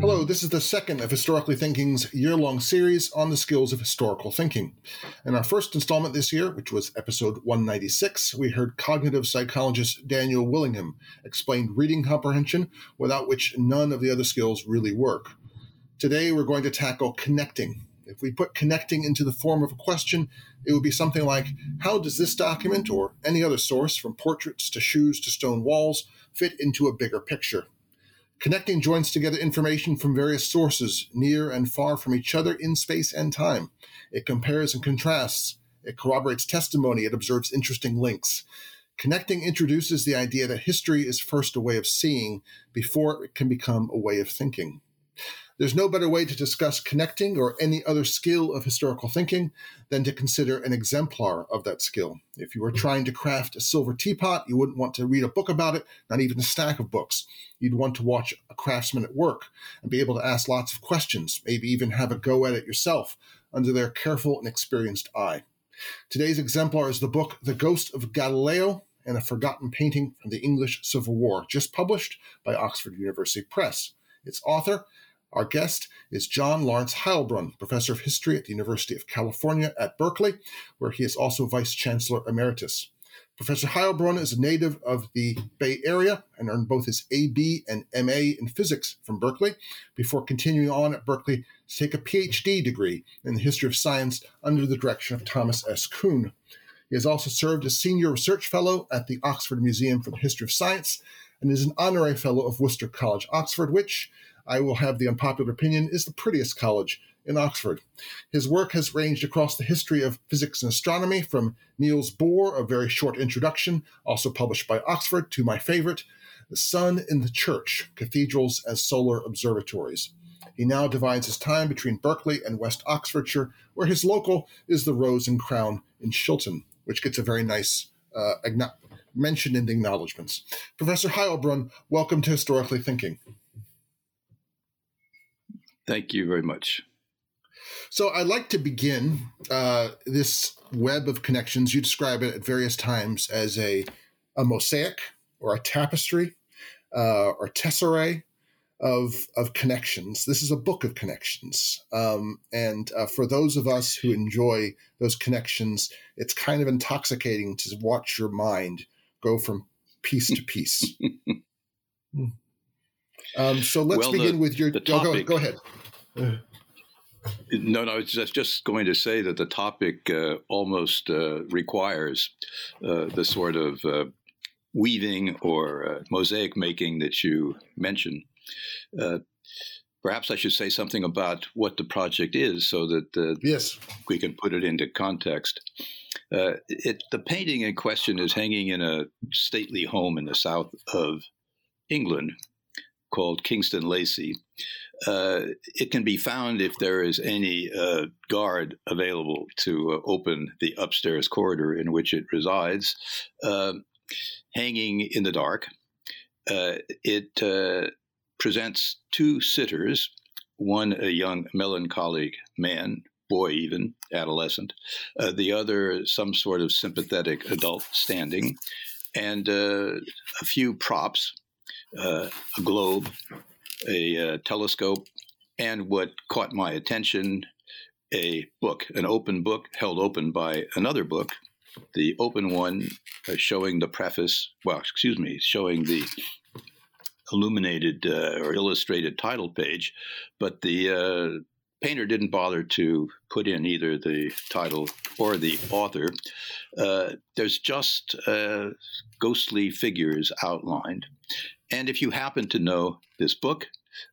Hello, this is the second of Historically Thinking's year long series on the skills of historical thinking. In our first installment this year, which was episode 196, we heard cognitive psychologist Daniel Willingham explain reading comprehension, without which none of the other skills really work. Today, we're going to tackle connecting. If we put connecting into the form of a question, it would be something like How does this document or any other source, from portraits to shoes to stone walls, fit into a bigger picture? Connecting joins together information from various sources, near and far from each other in space and time. It compares and contrasts. It corroborates testimony. It observes interesting links. Connecting introduces the idea that history is first a way of seeing before it can become a way of thinking. There's no better way to discuss connecting or any other skill of historical thinking than to consider an exemplar of that skill. If you were hmm. trying to craft a silver teapot, you wouldn't want to read a book about it, not even a stack of books. You'd want to watch a craftsman at work and be able to ask lots of questions, maybe even have a go at it yourself under their careful and experienced eye. Today's exemplar is the book The Ghost of Galileo and a Forgotten Painting from the English Civil War, just published by Oxford University Press. Its author our guest is John Lawrence Heilbron, professor of history at the University of California at Berkeley, where he is also vice chancellor emeritus. Professor Heilbron is a native of the Bay Area and earned both his AB and MA in physics from Berkeley before continuing on at Berkeley to take a PhD degree in the history of science under the direction of Thomas S. Kuhn. He has also served as senior research fellow at the Oxford Museum for the History of Science and is an honorary fellow of Worcester College, Oxford, which, I will have the unpopular opinion, is the prettiest college in Oxford. His work has ranged across the history of physics and astronomy, from Niels Bohr, a very short introduction, also published by Oxford, to my favorite, The Sun in the Church Cathedrals as Solar Observatories. He now divides his time between Berkeley and West Oxfordshire, where his local is the Rose and Crown in Shilton, which gets a very nice uh, mention in the acknowledgments. Professor Heilbron, welcome to Historically Thinking. Thank you very much. So I'd like to begin uh, this web of connections. You describe it at various times as a, a mosaic or a tapestry uh, or tesserae of of connections. This is a book of connections, um, and uh, for those of us who enjoy those connections, it's kind of intoxicating to watch your mind go from piece to piece. um, so let's well, begin the, with your. Topic, go, go ahead. No, no, it's just, just going to say that the topic uh, almost uh, requires uh, the sort of uh, weaving or uh, mosaic making that you mentioned. Uh, perhaps I should say something about what the project is so that yes. we can put it into context. It, the painting in question is hanging in a stately home in the south of England called Kingston Lacy. Uh, it can be found if there is any uh, guard available to uh, open the upstairs corridor in which it resides, um, hanging in the dark. Uh, it uh, presents two sitters, one a young melancholic man, boy even, adolescent, uh, the other some sort of sympathetic adult standing, and a few props, a globe, a uh, telescope, and what caught my attention a book, an open book held open by another book, the open one uh, showing the preface, well, excuse me, showing the illuminated uh, or illustrated title page, but the uh, painter didn't bother to put in either the title or the author. Uh, there's just uh, ghostly figures outlined. And if you happen to know this book,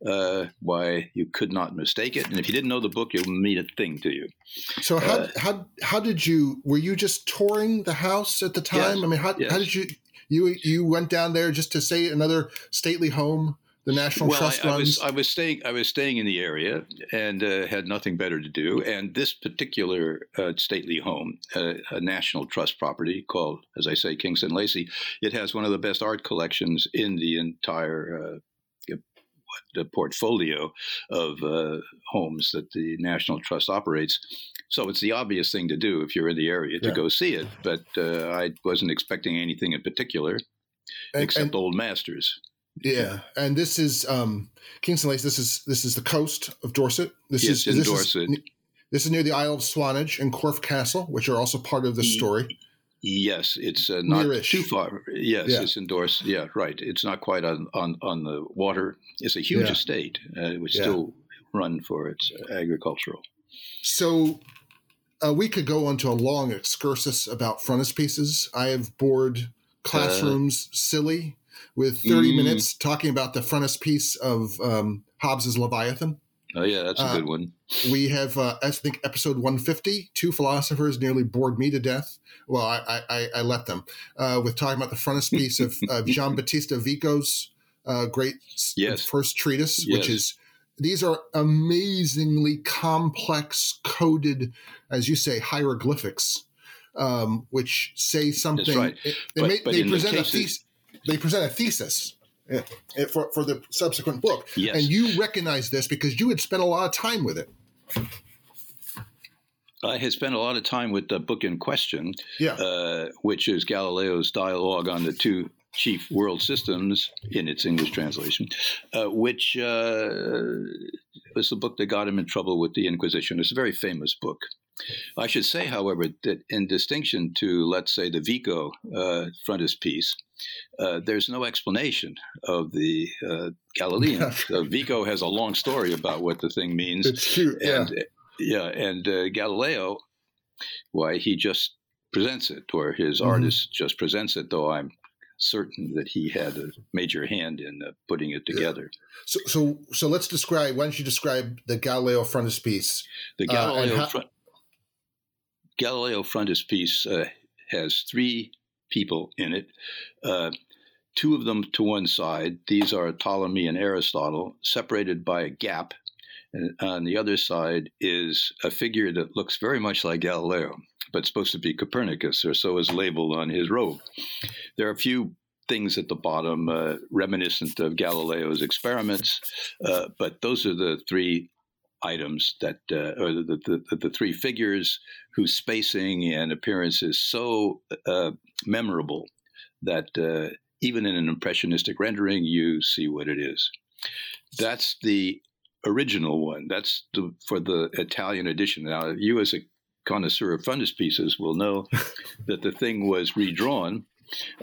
uh, why you could not mistake it, and if you didn't know the book, it'll mean a thing to you. So how uh, how how did you? Were you just touring the house at the time? Yes, I mean, how yes. how did you you you went down there just to say another stately home the National well, Trust I, I was I was staying I was staying in the area and uh, had nothing better to do. And this particular uh, stately home, uh, a National Trust property called, as I say, Kingston Lacy, it has one of the best art collections in the entire. Uh, the portfolio of uh, homes that the National Trust operates. So it's the obvious thing to do if you're in the area to Yeah. go see it. But uh, I wasn't expecting anything in particular And- except and- old masters. Yeah, and this is um, Kingston Lacy. This is this is the coast of Dorset. This Yes, is in this Dorset. Is, this is near the Isle of Swanage and Corfe Castle, which are also part of the story. Yes, it's uh, not Nearish. too far. Yes, Yeah. it's endorsed. Yeah, right. It's not quite on, on, on the water. It's a huge Yeah. estate, uh, which Yeah. still run for its uh, agricultural. So uh, we could go into a long excursus about frontispieces. I have bored classrooms silly with 30 Mm. minutes talking about the frontispiece of um, Hobbes's Leviathan. Oh yeah, that's a Uh, good one. We have, uh, I think, episode 150. Two philosophers nearly bored me to death. Well, I, I, I let them uh, with talking about the frontispiece of, of Giambattista Vico's uh, great Yes. first treatise, which is these are amazingly complex, coded, as you say, hieroglyphics, um, which say something. right. They, But- ma- but they in the present a cases- thesis. They present a thesis. uh, uh, For, for the subsequent book. Yes. And you recognize this because you had spent a lot of time with it. I had spent a lot of time with the book in question, Yeah. uh, which is Galileo's dialogue on the two chief world systems in its English translation, uh, which uh, was the book that got him in trouble with the Inquisition. It's a very famous book. I should say, however, that in distinction to, let's say, the Vico uh, frontispiece, uh, there's no explanation of the uh, Galilean. Uh, Vico has a long story about what the thing means. It's cute. Yeah. And yeah, and uh, Galileo, why he just presents it, or his Mhm. artist just presents it. Though I'm certain that he had a major hand in uh, putting it together. So, so, so let's describe. Why don't you describe the Galileo frontispiece? The Uh, Galileo how- front, Galileo frontispiece uh, has three people in it. Uh, two of them to one side. These are Ptolemy and Aristotle, separated by a gap. And on the other side is a figure that looks very much like Galileo, but supposed to be Copernicus, or so is labeled on his robe. There are a few things at the bottom uh, reminiscent of Galileo's experiments, uh, but those are the three items that, uh, or the, the, the, three figures whose spacing and appearance is so uh, memorable that uh, even in an impressionistic rendering, you see what it is. That's the original one. That's the, for the Italian edition. Now, you as a connoisseur of frontispieces will know that the thing was redrawn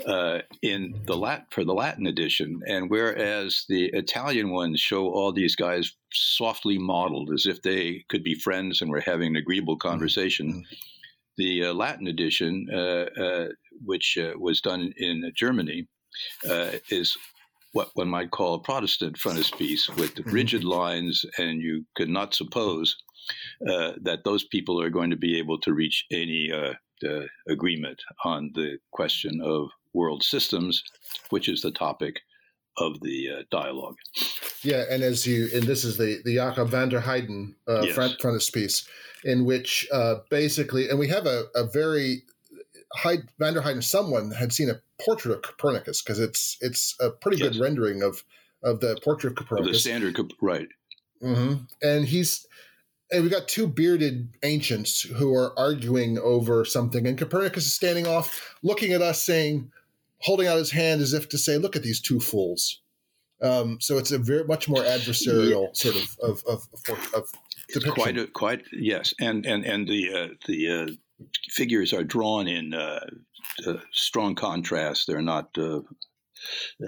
uh, in the Lat for the Latin edition, and whereas the Italian ones show all these guys softly modeled as if they could be friends and were having an agreeable conversation, the uh, Latin edition, uh, uh, which uh, was done in Germany, uh, is what one might call a Protestant frontispiece with Mhm. rigid lines, and you could not suppose uh, that those people are going to be able to reach any uh, uh, agreement on the question of world systems, which is the topic of the uh, dialogue. Yeah, and as you, and this is the the Jacob van der Heyden uh, Yes. front frontispiece, in which uh, basically, and we have a, a very Heid, van der Heyden. Someone had seen a portrait of Copernicus because it's it's a pretty Yes. good rendering of of the portrait of Of the Copernicus. standard, right? hmm And he's and we've got two bearded ancients who are arguing over something, and Copernicus is standing off, looking at us, saying, holding out his hand as if to say, "Look at these two fools." Um, so it's a very much more adversarial sort of of of, of, of depiction. Quite, a, quite, yes, and and and the uh, the uh, figures are drawn in uh, uh, strong contrast. They're not uh, uh,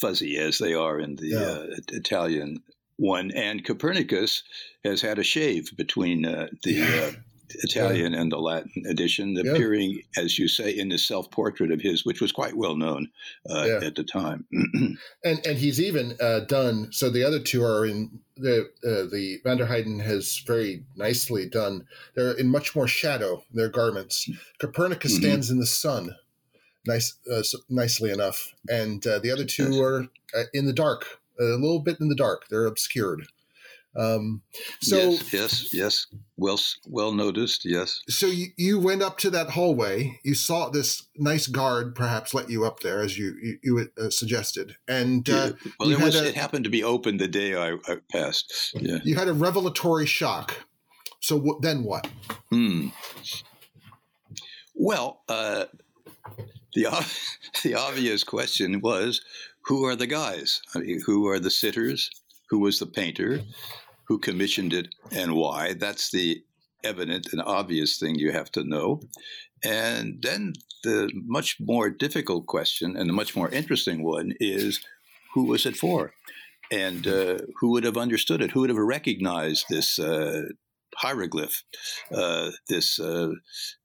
fuzzy as they are in the Yeah. uh, Italian one. And Copernicus has had a shave between uh, the Yeah. uh, Italian and the Latin edition, Yeah. appearing, as you say, in this self-portrait of his, which was quite well known uh, Yeah. at the time. and and he's even uh, done so. The other two are in the uh, the Van der Heyden has very nicely done. They're in much more shadow. Their garments. Copernicus Mhm. stands in the sun, nice, uh, so nicely enough. And uh, the other two yes. are uh, in the dark, a little bit in the dark. They're obscured. Um, so yes, yes, yes, well, well noticed. Yes. So you, you went up to that hallway. You saw this nice guard, perhaps let you up there as you you, you uh, suggested, and uh, yeah. well, it, was, a, it happened to be open the day I, I, passed. Yeah. You had a revelatory shock. So w- then what? Hmm. Well, uh, the the obvious question was, who are the guys? I mean, who are the sitters? Who was the painter? who commissioned it and why. That's the evident and obvious thing you have to know. And then the much more difficult question and the much more interesting one is who was it for? And uh, who would have understood it? Who would have recognized this uh, hieroglyph, uh, this uh,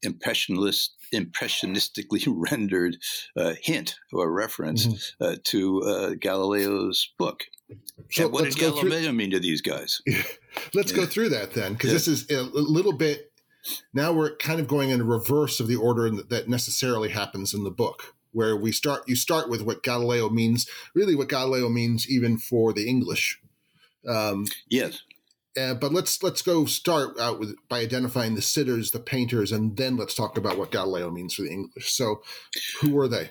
impressionist, impressionistically rendered uh, hint or reference mm-hmm. Uh, to Galileo's book? So what did Galileo through, mean to these guys? let's yeah. go through that then, because yeah. this is a little bit. Now we're kind of going in reverse of the order that necessarily happens in the book, where we start. You start with what Galileo means, really what Galileo means, even for the English. Um, yes. Uh, but let's let's go start out with by identifying the sitters, the painters, and then let's talk about what Galileo means for the English. So, who were they?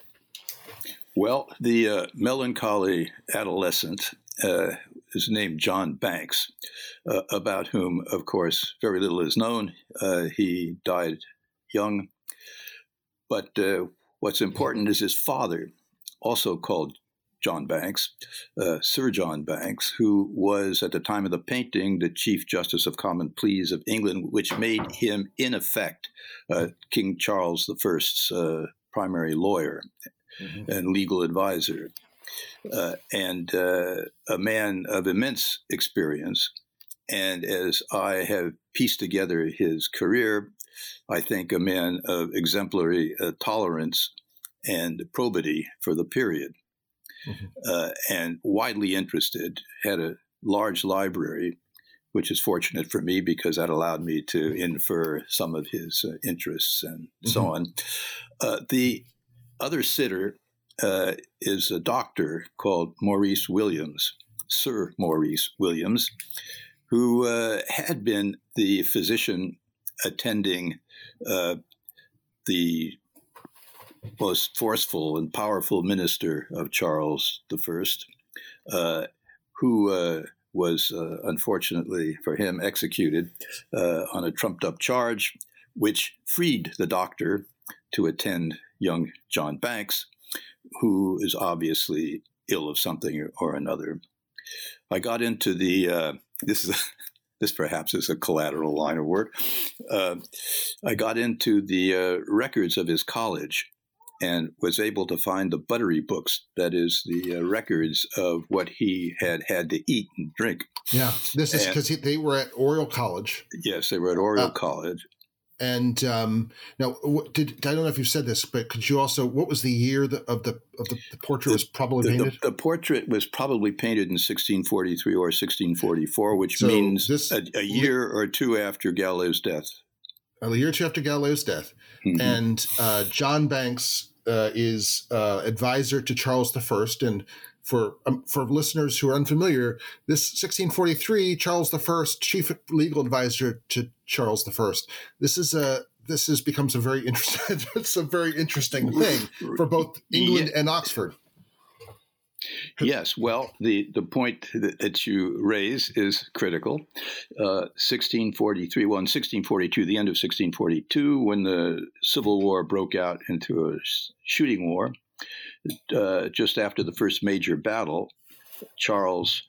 Well, the uh, melancholy adolescent uh, is named John Banks, uh, about whom, of course, very little is known. Uh, he died young. But uh, what's important is his father, also called John Banks, uh, Sir John Banks, who was at the time of the painting the Chief Justice of Common Pleas of England, which made him, in effect, uh, King Charles I's primary lawyer mm-hmm. and legal advisor uh, and uh, a man of immense experience. And as I have pieced together his career, I think a man of exemplary uh, tolerance and probity for the period, mm-hmm. Uh, and widely interested, had a large library, which is fortunate for me because that allowed me to infer some of his uh, interests and mm-hmm. so on. Uh, the other sitter uh, is a doctor called Maurice Williams, Sir Maurice Williams, who uh, had been the physician attending uh, the most forceful and powerful minister of Charles I, uh, who uh, was uh, unfortunately for him executed on a trumped up charge, which freed the doctor to attend young John Banks who is obviously ill of something or another. I got into the uh, this is this perhaps is a collateral line of work. Uh, I got into the uh, records of his college and was able to find the buttery books, that is, the uh, records of what he had had to eat and drink. Yeah, this is because they were at Oriel College. Yes, they were at Oriel uh, College. And um, now, what, did I don't know if you said this, but could you also? What was the year of the of the, the, the portrait was probably the, painted? The, the, portrait was probably painted in 1643 or 1644, which so means this, a, a, year or two after Galileo's death. A year or two after Galileo's death, mm-hmm. and uh, John Banks uh, is uh, advisor to Charles I, and for um, for listeners who are unfamiliar, this 1643 Charles I, chief legal advisor to Charles I. This is a this is becomes a very interesting it's a very interesting thing for both England yeah. and Oxford. Yes, well, the, the point that, you raise is critical. Uh, 1643, well, in 1642, the end of 1642, when the Civil War broke out into a shooting war, uh, just after the first major battle, Charles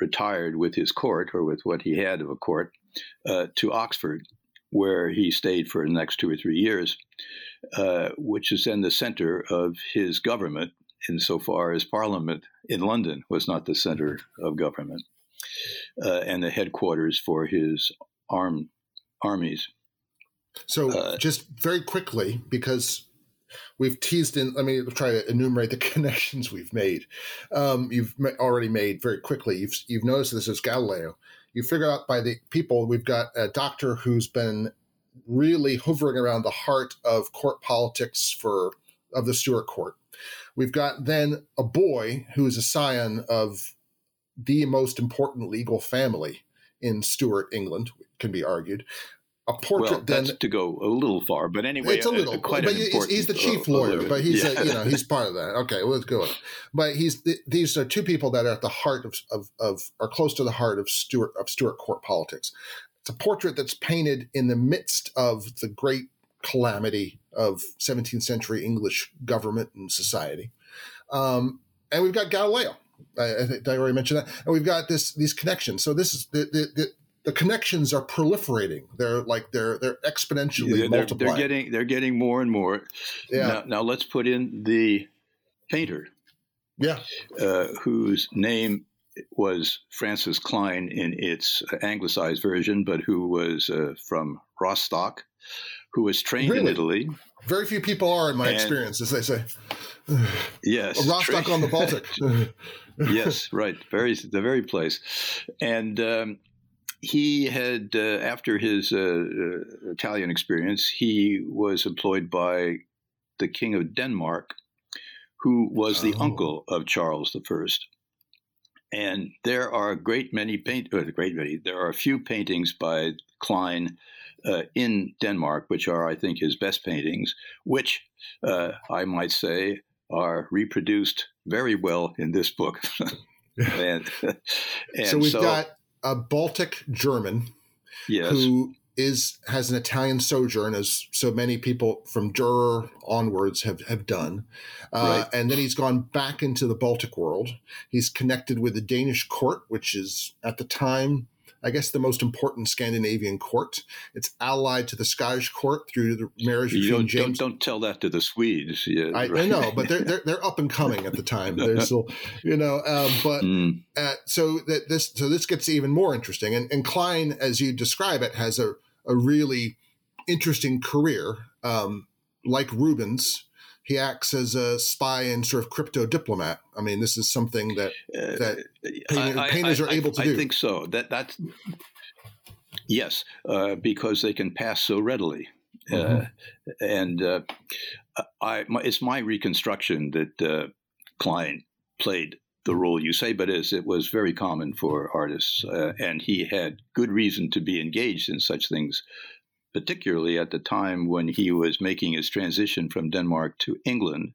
retired with his court, or with what he had of a court, uh, to Oxford, where he stayed for the next two or three years, uh, which is then the center of his government, insofar as Parliament in London was not the center of government, uh, and the headquarters for his armed armies. So, uh, just very quickly, because we've teased in. Let me try to enumerate the connections we've made. Um, you've already made very quickly. You've you've noticed this is Galileo. You figure out by the people we've got a doctor who's been really hovering around the heart of court politics for of the Stuart court. We've got then a boy who is a scion of the most important legal family in Stuart England, can be argued. A portrait well, then to go a little far, but anyway, it's a little. quite but he's, important, he's the chief uh, lawyer, uh, but he's yeah. a, you know he's part of that. Okay, well, let's go. But he's th- these are two people that are at the heart of, of of are close to the heart of Stuart of Stuart court politics. It's a portrait that's painted in the midst of the great calamity of 17th century English government and society. Um, and we've got Galileo. I, I think I already mentioned that. And we've got this these connections. So this is the the, the, the connections are proliferating. They're like they're they're exponentially Yeah, they're, multiplying. they're getting they're getting more and more. yeah, Now, now let's put in the painter, yeah, uh, whose name was Francis Cleyn in its anglicized version, but who was uh, from Rostock, who was trained in Italy. Very few people are, in my And- experience, as they say. Yes, Rostock on the Baltic. yes, right. Very the very place, and um, he had uh, after his uh, uh, Italian experience, he was employed by the King of Denmark, who was the Oh. uncle of Charles the First. And there are a great many paint, a great many. There are a few paintings by Cleyn uh, in Denmark, which are, I think, his best paintings, which uh, I might say are reproduced very well in this book. and, and so we've got a Baltic German yes, who is has an Italian sojourn, as so many people from Dürer onwards have have done, uh, Right. and then he's gone back into the Baltic world. He's connected with the Danish court, which is at the time. I guess the most important Scandinavian court. It's allied to the Scottish court through the marriage you between don't, don't James. don't tell that to the Swedes. Yeah, I, I know, but they're, they're they're up and coming at the time. They're still, you know, um, but Mm, uh, so that this so this gets even more interesting. And, and Cleyn, as you describe it, has a, a really interesting career. Um, like Rubens, he acts as a spy and sort of crypto diplomat. I mean, this is something that uh, that painter- painters are able to do. I think so. That that's yes, uh, because they can pass so readily. Uh, Mhm. and uh, I, my, it's my reconstruction that uh, Cleyn played the role you say, but as it was very common for artists, uh, and he had good reason to be engaged in such things, particularly at the time when he was making his transition from Denmark to England,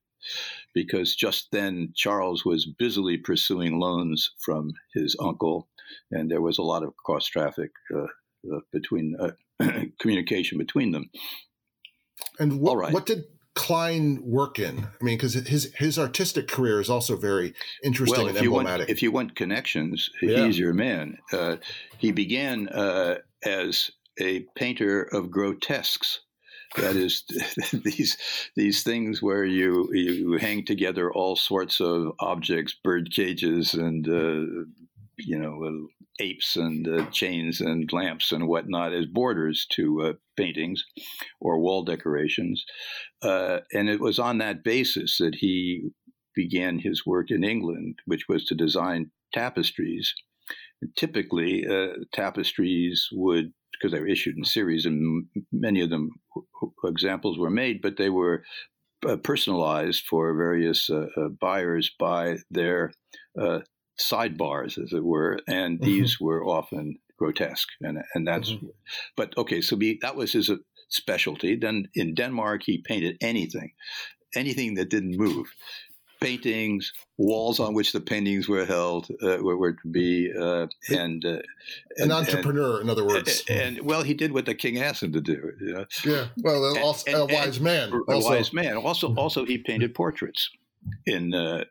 because just then Charles was busily pursuing loans from his uncle, and there was a lot of cross traffic uh, uh, between uh, communication between them. and what right. what did Cleyn work in? I mean, because his his artistic career is also very interesting well, and if you, want, emblematic. if you want connections, Yeah. he's your man. Uh, he began uh, as a painter of grotesques. That is, these these things where you you hang together all sorts of objects, bird cages, and uh, you know uh, apes and uh, chains and lamps and whatnot as borders to uh, paintings or wall decorations. Uh, and it was on that basis that he began his work in England, which was to design tapestries. And typically, uh, tapestries would, because they were issued in series, and many of them examples were made, but they were uh, personalized for various uh, uh, buyers by their uh, sidebars, as it were, and Mhm. these were often grotesque, and and that's. Mhm. But okay, so he, that was his specialty. Then in Denmark, he painted anything, anything that didn't move. Paintings, walls on which the paintings were held uh, were, were to be, uh, and, uh, An and- entrepreneur, in other words. And, and, well, he did what the king asked him to do. You know? yeah, well, and- also, and- a wise man. a Also, wise man. Also, also he painted portraits in uh,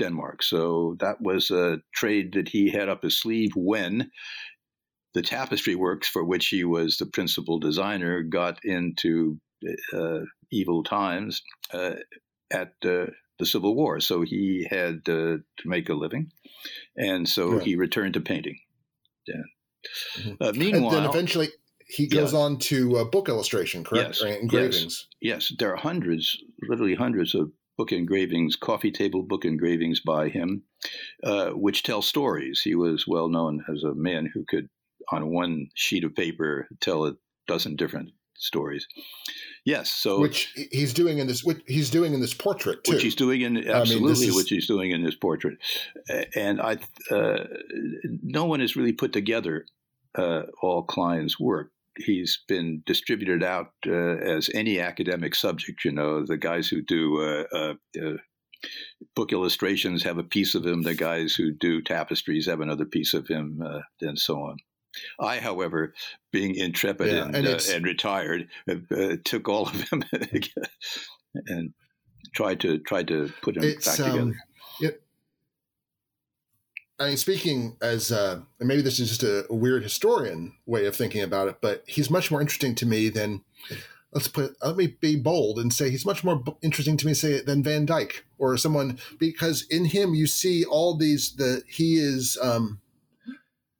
Denmark. So that was a trade that he had up his sleeve when the tapestry works for which he was the principal designer got into uh, evil times uh, at uh, the Civil War. So he had uh, to make a living, and so Yeah. he returned to painting. Yeah. Mhm. Uh, and meanwhile, then eventually he goes on to uh, book illustration, correct? Yes, Right? Engravings. Yes, there are hundreds, literally hundreds of book engravings, coffee table book engravings by him, uh, which tell stories. He was well known as a man who could, on one sheet of paper, tell a dozen different stories. Yes, so which he's doing in this, which he's doing in this portrait too. Which he's doing in absolutely, I mean, is... which he's doing in this portrait, and I, uh, no one has really put together uh, all Cleyn's work. He's been distributed out uh, as any academic subject. You know, the guys who do uh, uh, uh, book illustrations have a piece of him. The guys who do tapestries have another piece of him, and so on. I, however, being intrepid yeah, and, and, uh, and, retired, uh, took all of them and tried to tried to put them back um, together. It, I mean, speaking as uh, maybe this is just a, a, weird historian way of thinking about it, but he's much more interesting to me than let's put. Let me be bold and say he's much more interesting to me, say than Van Dyck or someone because in him you see all these. The he is. Um,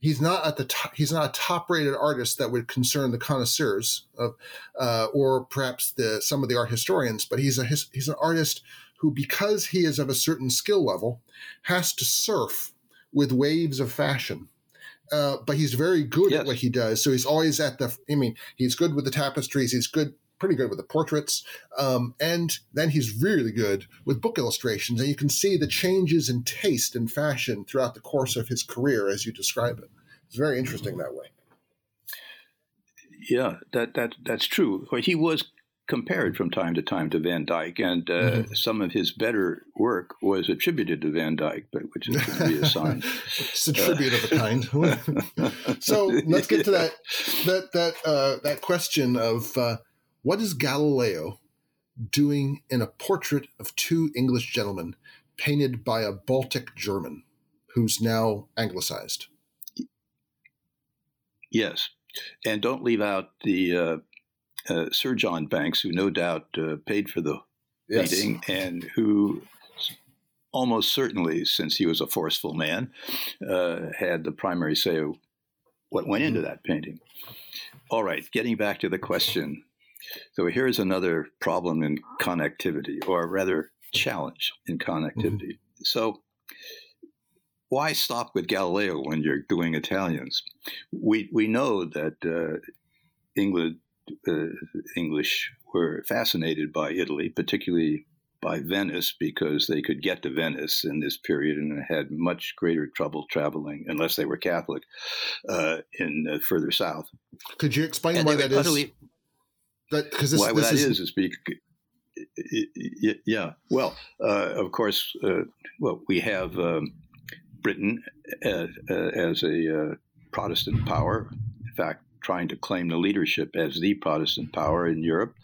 he's not at the top, he's not a top rated artist that would concern the connoisseurs of uh, or perhaps the some of the art historians but he's a he's an artist who because he is of a certain skill level has to surf with waves of fashion uh, but he's very good yes. at what he does so he's always at the i mean he's good with the tapestries he's good pretty good with the portraits um, and then he's really good with book illustrations and you can see the changes in taste and fashion throughout the course of his career as you describe it it's very interesting that way. Yeah, that that that's true. He was compared from time to time to Van Dyck, and uh, mm-hmm. some of his better work was attributed to Van Dyck, but which is reassigned. it's a tribute uh, of a kind. so let's get to that that that uh, that question of uh, what is Galileo doing in a portrait of two English gentlemen painted by a Baltic German who's now anglicized. Yes, and don't leave out the uh, uh, Sir John Banks, who no doubt uh, paid for the yes. painting and who almost certainly, since he was a forceful man, uh, had the primary say of what went into mm-hmm. that painting. All right, getting back to the question. So here's another problem in connectivity, or rather, challenge in connectivity. Mm-hmm. So why stop with Galileo when you're doing Italians? We we know that uh, England uh, English were fascinated by Italy, particularly by Venice, because they could get to Venice in this period and had much greater trouble traveling, unless they were Catholic, uh, in uh, further south. Could you explain and why that utterly, is? That because why this that is, is because yeah. Well, uh, of course, uh, well we have. Um, Britain as, uh, as a uh, Protestant power, in fact, trying to claim the leadership as the Protestant power in Europe.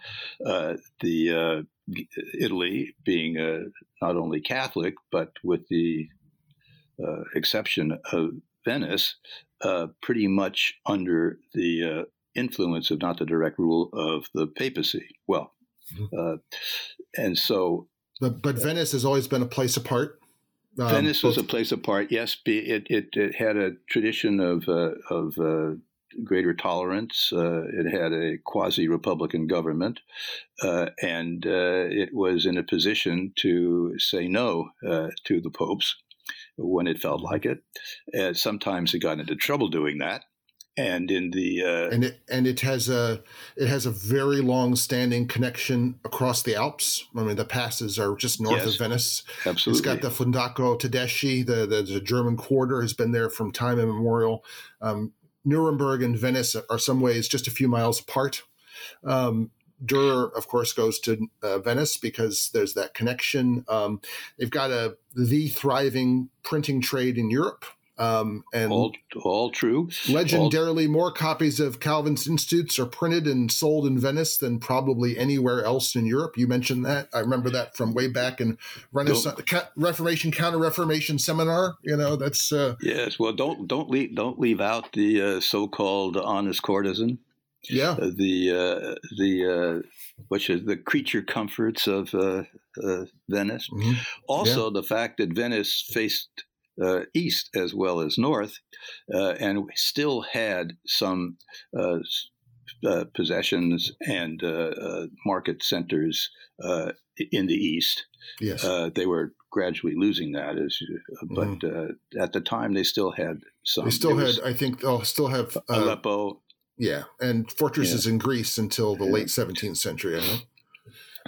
Uh, the uh, Italy being uh, not only Catholic, but with the uh, exception of Venice, pretty much under the influence of not the direct rule of the papacy. Well, mm-hmm. and so. But, but Venice has always been a place apart. Um, Venice was a place apart. Yes, it, it, it had a tradition of uh, of uh, greater tolerance. Uh, it had a quasi republican government, uh, and uh, it was in a position to say no uh, to the popes when it felt like it. sometimes it got into trouble doing that and in the uh, and it and it has a it has a very long standing connection across the Alps. I mean, the passes are just north yes, of Venice. Absolutely, it's got the Fondaco Tedeschi, the, the, the German quarter has been there from time immemorial. Um, Nuremberg and Venice are some ways just a few miles apart. Um, Durer, of course, goes to uh, Venice because there's that connection. Um, they've got a the thriving printing trade in Europe. Um, and all, all true. Legendarily, all... more copies of Calvin's Institutes are printed and sold in Venice than probably anywhere else in Europe. You mentioned that. I remember that from way back in Renaissance. Reformation, Counter Reformation seminar. You know, that's uh, yes. Well, don't don't leave don't leave out the uh, so-called honest courtesan. Yeah. Uh, the uh, the uh, which is the creature comforts of uh, Venice. Mm-hmm. Also, yeah. the fact that Venice faced uh, east as well as north, uh, and still had some uh, uh possessions and uh, uh, market centers in the east. Yes, they were gradually losing that, as but mm. at the time they still had some. They still had, I think, they'll still have Aleppo. Yeah, and fortresses yeah. in Greece until the late 17th century, I think.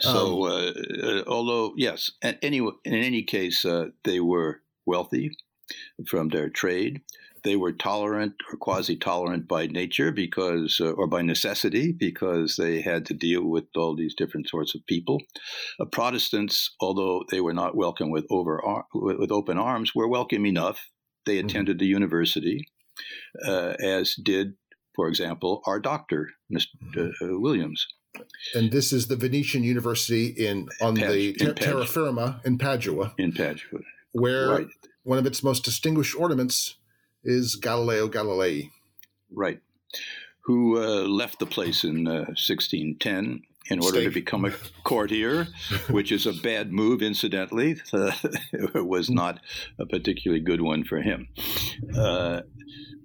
So, um, although yes, anyway, in any case, uh, they were wealthy from their trade. They were tolerant or quasi-tolerant by nature, because uh, or by necessity, because they had to deal with all these different sorts of people. Uh, Protestants, although they were not welcome with over with open arms, were welcome enough. They mm-hmm. attended mm-hmm. the university, uh, as did, for example, our doctor, Mr. Mm-hmm. Williams. And this is the Venetian University in on Pad- the ter- in terra firma in Padua. In Padua, where right. one of its most distinguished ornaments is Galileo Galilei. Right, who uh, left the place in uh, 1610 in order to become a courtier, which is a bad move, incidentally. Uh, it was not a particularly good one for him. Uh,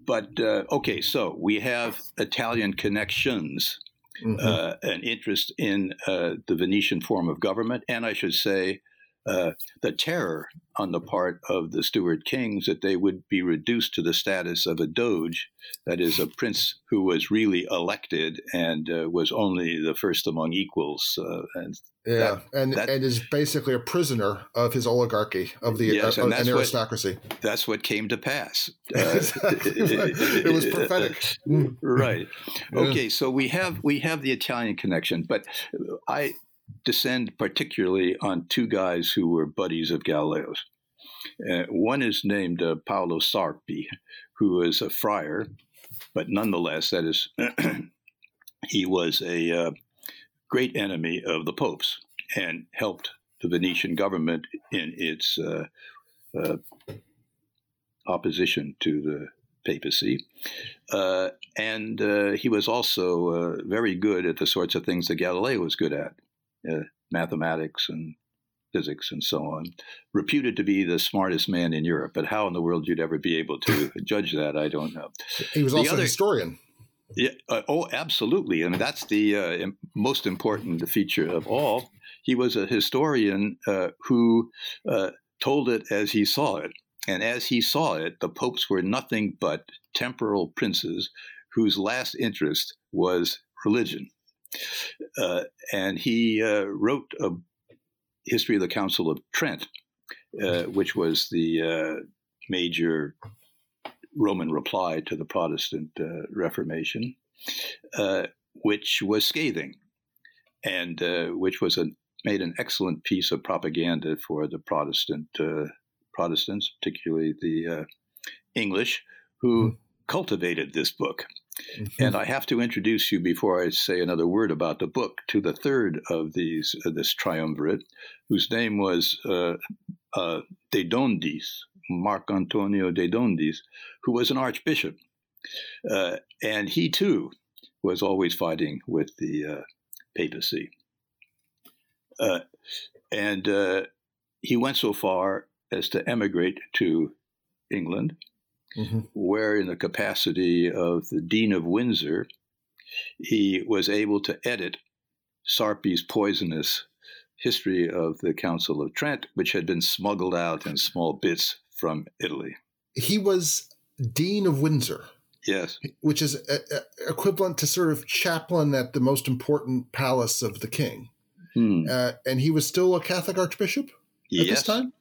but uh, okay, so we have Italian connections mm-hmm. uh, an interest in uh, the Venetian form of government, and I should say, uh, the terror on the part of the Stuart kings that they would be reduced to the status of a doge, that is, a prince who was really elected and uh, was only the first among equals. Uh, and yeah, that, and that, and is basically a prisoner of his oligarchy of the yes, uh, an aristocracy. What, that's what came to pass. it was prophetic, right? Okay, so we have we have the Italian connection, but I descend particularly on two guys who were buddies of Galileo's. Uh, one is named uh, Paolo Sarpi, who is a friar, but nonetheless, that is, he was a uh, great enemy of the popes and helped the Venetian government in its uh, uh, opposition to the papacy. Uh, and he was also very good at the sorts of things that Galileo was good at uh, mathematics and physics and so on, reputed to be the smartest man in Europe. But how in the world you'd ever be able to judge that, I don't know. He was the also other, a historian. Yeah. Uh, oh, absolutely. I mean, that's the uh, most important feature of all. He was a historian uh, who uh, told it as he saw it. And as he saw it, the popes were nothing but temporal princes whose last interest was religion. Uh, and he uh, wrote a history of the Council of Trent, uh, which was the uh, major Roman reply to the Protestant uh, Reformation, uh, which was scathing, and which was a, made an excellent piece of propaganda for the Protestant Protestants, particularly the English, who mm. cultivated this book. Mm-hmm. And I have to introduce you before I say another word about the book to the third of these uh, this triumvirate, whose name was uh, uh, De Dominis, Marc Antonio De Dominis, who was an archbishop, uh, and he too was always fighting with the uh, papacy, uh, and he went so far as to emigrate to England mm-hmm. where, in the capacity of the Dean of Windsor, he was able to edit Sarpi's poisonous history of the Council of Trent, which had been smuggled out in small bits from Italy. He was Dean of Windsor. Yes. Which is a, a, equivalent to sort of chaplain at the most important palace of the king. Hmm. Uh, and he was still a Catholic archbishop at yes. this time?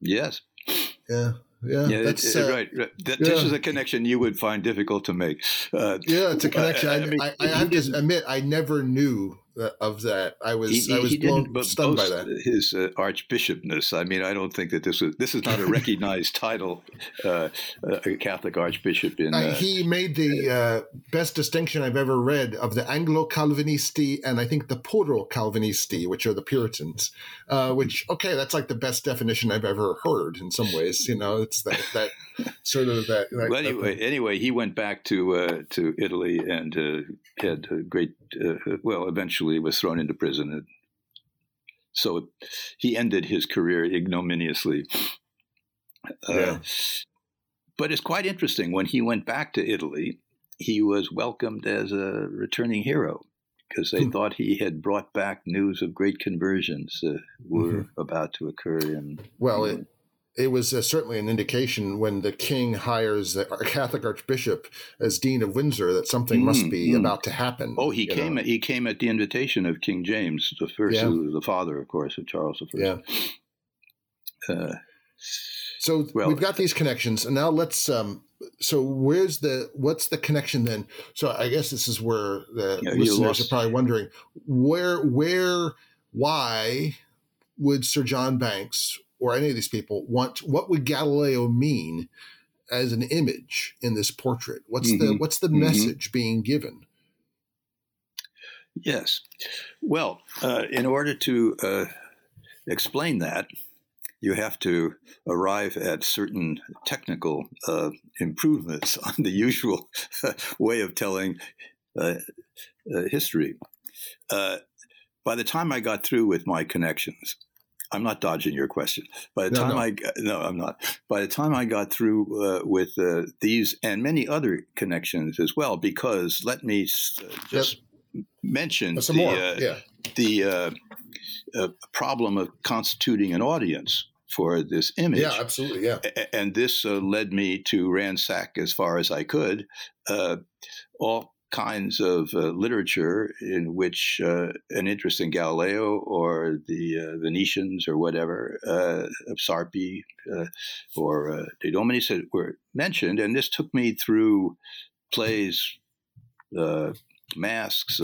Yes. Yeah yeah, yeah that's uh, right. That, yeah. This is a connection you would find difficult to make. Uh, yeah, it's a connection. I, I, mean, I, I have to admit, I never knew of that. I was he, I was blown, stunned by that. His uh, archbishopness. I mean, I don't think that this was this is not a recognized title. Uh, a Catholic archbishop in. Uh, he made the uh, best distinction I've ever read of the Anglo Calvinisti and I think the Puro Calvinisti, which are the Puritans. Uh, which okay, that's like the best definition I've ever heard. In some ways, you know, it's that that sort of that. that well, anyway, that, anyway, he went back to uh, to Italy and had a great. Well, eventually was thrown into prison. So he ended his career ignominiously. Uh, yeah. Uh, but it's quite interesting. When he went back to Italy, he was welcomed as a returning hero because they hmm. thought he had brought back news of great conversions that were mm-hmm. about to occur in. Well, it, it was uh, certainly an indication when the king hires a Catholic archbishop as dean of Windsor that something mm, must be mm. about to happen. Oh, he came. At, he came at the invitation of King James the first, yeah. the father, of course, of Charles the First. Yeah. Uh, so well, we've got these connections, and now let's. Um, so where's the what's the connection then? So I guess this is where the yeah, listeners are probably wondering where where why would Sir John Banks or any of these people want what would Galileo mean as an image in this portrait? What's mm-hmm. the what's the mm-hmm. message being given? Yes. Well, uh, in order to uh, explain that, you have to arrive at certain technical uh, improvements on the usual way of telling uh, uh, history. Uh, by the time I got through with my connections, I'm not dodging your question. By the no, time no. I no, I'm not. By the time I got through uh, with uh, these and many other connections as well, because let me uh, just yep. mention the uh, yeah. the uh, uh, problem of constituting an audience for this image. Yeah, absolutely. Yeah, and this led me to ransack as far as I could all kinds of uh, literature in which uh, an interest in Galileo or the uh, Venetians or whatever, uh, Sarpi uh, or uh, De Dominis were mentioned. And this took me through plays, uh, masques,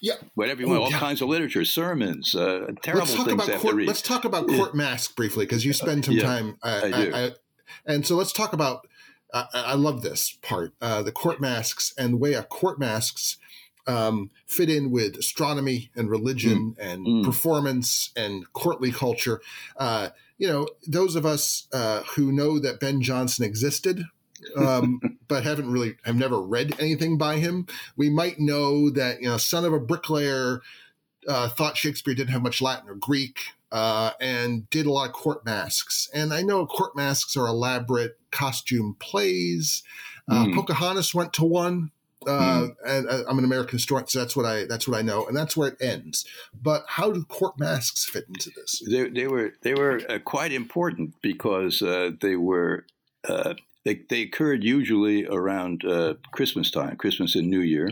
yeah. whatever you want, oh, all yeah. kinds of literature, sermons, terrible things to court. Let's talk about court masques briefly because you spend some yeah, time. I, I, I, and so let's talk about I, I love this part uh, the court masques and the way a court masques um, fit in with astronomy and religion mm. and mm. performance and courtly culture. Uh, you know, those of us uh, who know that Ben Jonson existed, um, but haven't really have never read anything by him, we might know that you know, son of a bricklayer, uh, thought Shakespeare didn't have much Latin or Greek uh, and did a lot of court masques. And I know court masques are elaborate costume plays. Uh, mm. Pocahontas went to one. Uh, mm. and uh, I'm an American historian, so that's what I that's what I know, and that's where it ends. But how do court masques fit into this? They, they were they were uh, quite important because uh, they were they, they occurred usually around Christmas time, Christmas and New Year,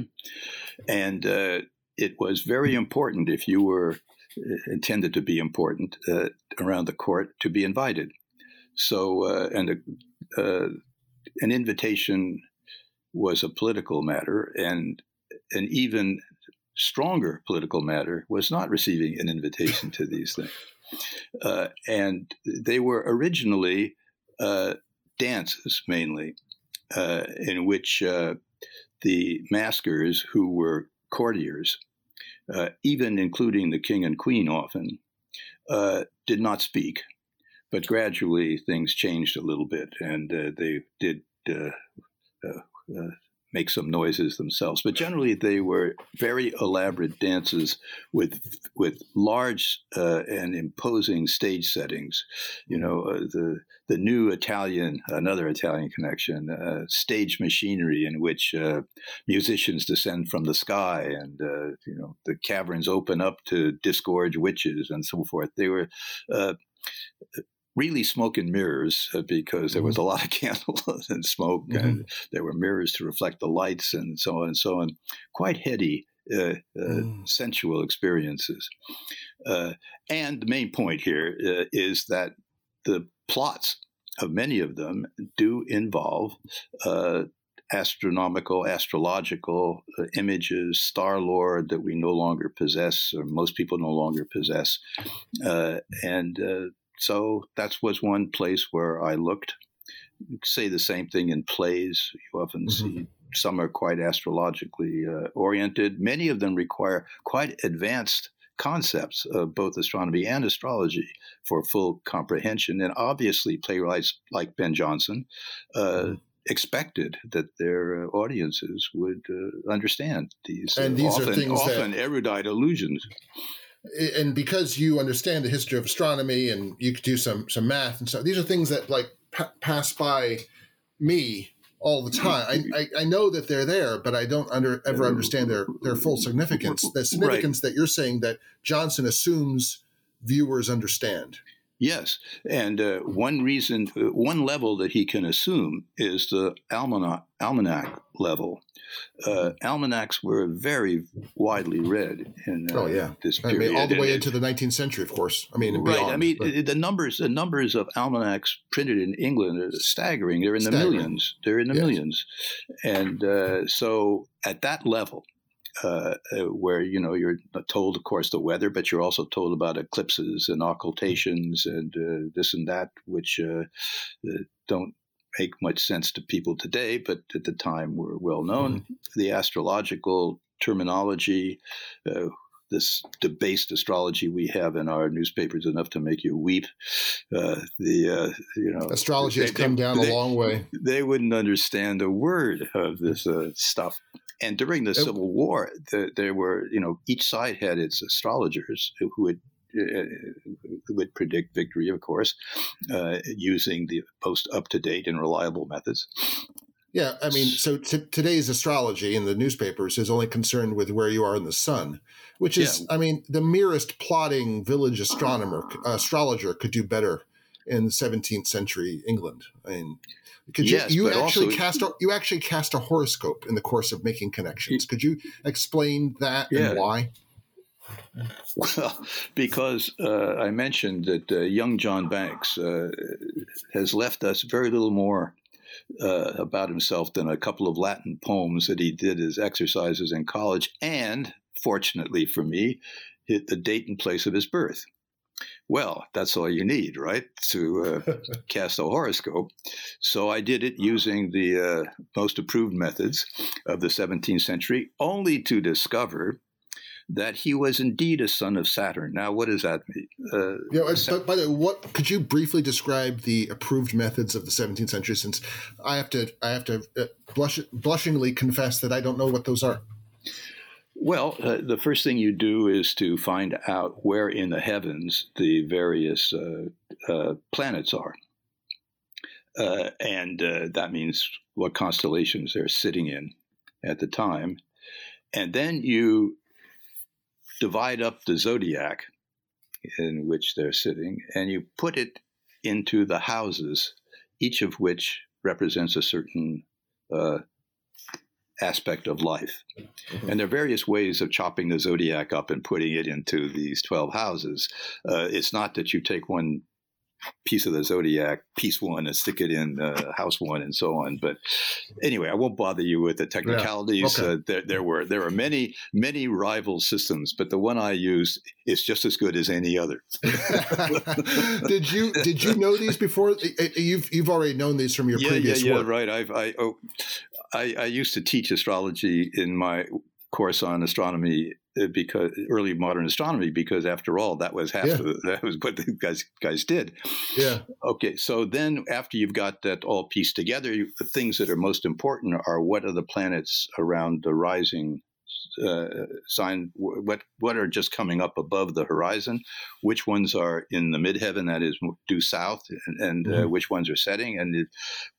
and it was very important if you were intended to be important uh, around the court to be invited. So, uh, and a, uh, an invitation was a political matter, and an even stronger political matter was not receiving an invitation to these things. Uh, and they were originally uh, dances mainly, in which the masquers, who were courtiers, uh, even including the king and queen often, uh, did not speak. But gradually things changed a little bit, and uh, they did uh, uh, make some noises themselves. But generally, they were very elaborate dances with with large uh, and imposing stage settings. You know, uh, the the new Italian, another Italian connection, uh, stage machinery in which uh, musicians descend from the sky, and uh, you know the caverns open up to disgorge witches and so forth. They were uh, really smoke and mirrors uh, because there was mm-hmm. a lot of candles and smoke, mm-hmm. and there were mirrors to reflect the lights, and so on and so on. Quite heady, uh, uh, mm. sensual experiences. Uh, and the main point here uh, is that the plots of many of them do involve uh, astronomical, astrological uh, images, star lore that we no longer possess, or most people no longer possess, uh, and uh, so that was one place where I looked. say the same thing in plays. You often mm-hmm. see some are quite astrologically uh, oriented. Many of them require quite advanced concepts of both astronomy and astrology for full comprehension. And obviously, playwrights like Ben Jonson uh, mm-hmm. expected that their uh, audiences would uh, understand these, and these often, are things often that, erudite allusions and because you understand the history of astronomy and you could do some some math and stuff these are things that like pa- pass by me all the time I, I, I know that they're there but i don't under ever understand their their full significance the significance right. that you're saying that Jonson assumes viewers understand Yes, and uh, one reason, uh, one level that he can assume is the almanac, almanac level. Uh, almanacs were very widely read in uh, oh yeah this I mean, all the way it- into the 19th century, of course. I mean, right. beyond, I mean, but- the numbers, the numbers of almanacs printed in England are staggering. They're in the Staggering. millions. They're in the Yes. millions, and uh, so at that level. Uh, uh, where you know you're told, of course, the weather, but you're also told about eclipses and occultations and uh, this and that, which uh, uh, don't make much sense to people today, but at the time were well known. The astrological terminology, uh, this debased astrology we have in our newspapers, enough to make you weep. Uh, the uh, you know astrology has come they- down they- a long way. they wouldn't understand a word of this uh, stuff. And during the Civil War, the, there were, you know, each side had its astrologers who would uh, who would predict victory, of course, uh, using the most up to date and reliable methods. Yeah, I mean, so t- today's astrology in the newspapers is only concerned with where you are in the sun, which is, I mean, the merest plodding village astronomer, astrologer could do better in 17th century England. I mean, could you, Yes, you but actually also- cast a, you actually cast a horoscope in the course of making connections. Could you explain that Yeah. and why? Well, because uh, I mentioned that uh, young John Banks uh, has left us very little more uh, about himself than a couple of Latin poems that he did as exercises in college, and fortunately for me, hit the date and place of his birth. Well, that's all you need, right, to uh, cast a horoscope. So I did it using the uh, most approved methods of the 17th century, only to discover that he was indeed a son of Saturn. Now, what does that mean? Uh, Yeah, uh, but by the way, what could you briefly describe the approved methods of the 17th century? Since I have to, I have to uh, blush, blushingly confess that I don't know what those are. Well, uh, the first thing you do is to find out where in the heavens the various uh, uh, planets are. Uh, and uh, that means what constellations they're sitting in at the time. And then you divide up the zodiac in which they're sitting and you put it into the houses, each of which represents a certain uh, aspect of life. And there are various ways of chopping the zodiac up and putting it into these 12 houses. Uh, it's not that you take one piece of the zodiac, piece one, and stick it in uh, house one, and so on. But anyway, I won't bother you with the technicalities. Okay. Uh, there, there were there are many many rival systems, but the one I use is just as good as any other. did you did you know these before? You've you've already known these from your yeah, previous yeah, yeah, work. right. I've, I, oh, I I used to teach astrology in my course on astronomy uh, because early modern astronomy because after all that was half Yeah. that was what the guys guys did. Yeah, Okay, so then after you've got that all pieced together, you, the things that are most important are what are the planets around the rising uh, sign? What what are just coming up above the horizon? Which ones are in the midheaven, that is due south, and, and uh, Mhm. which ones are setting, and it-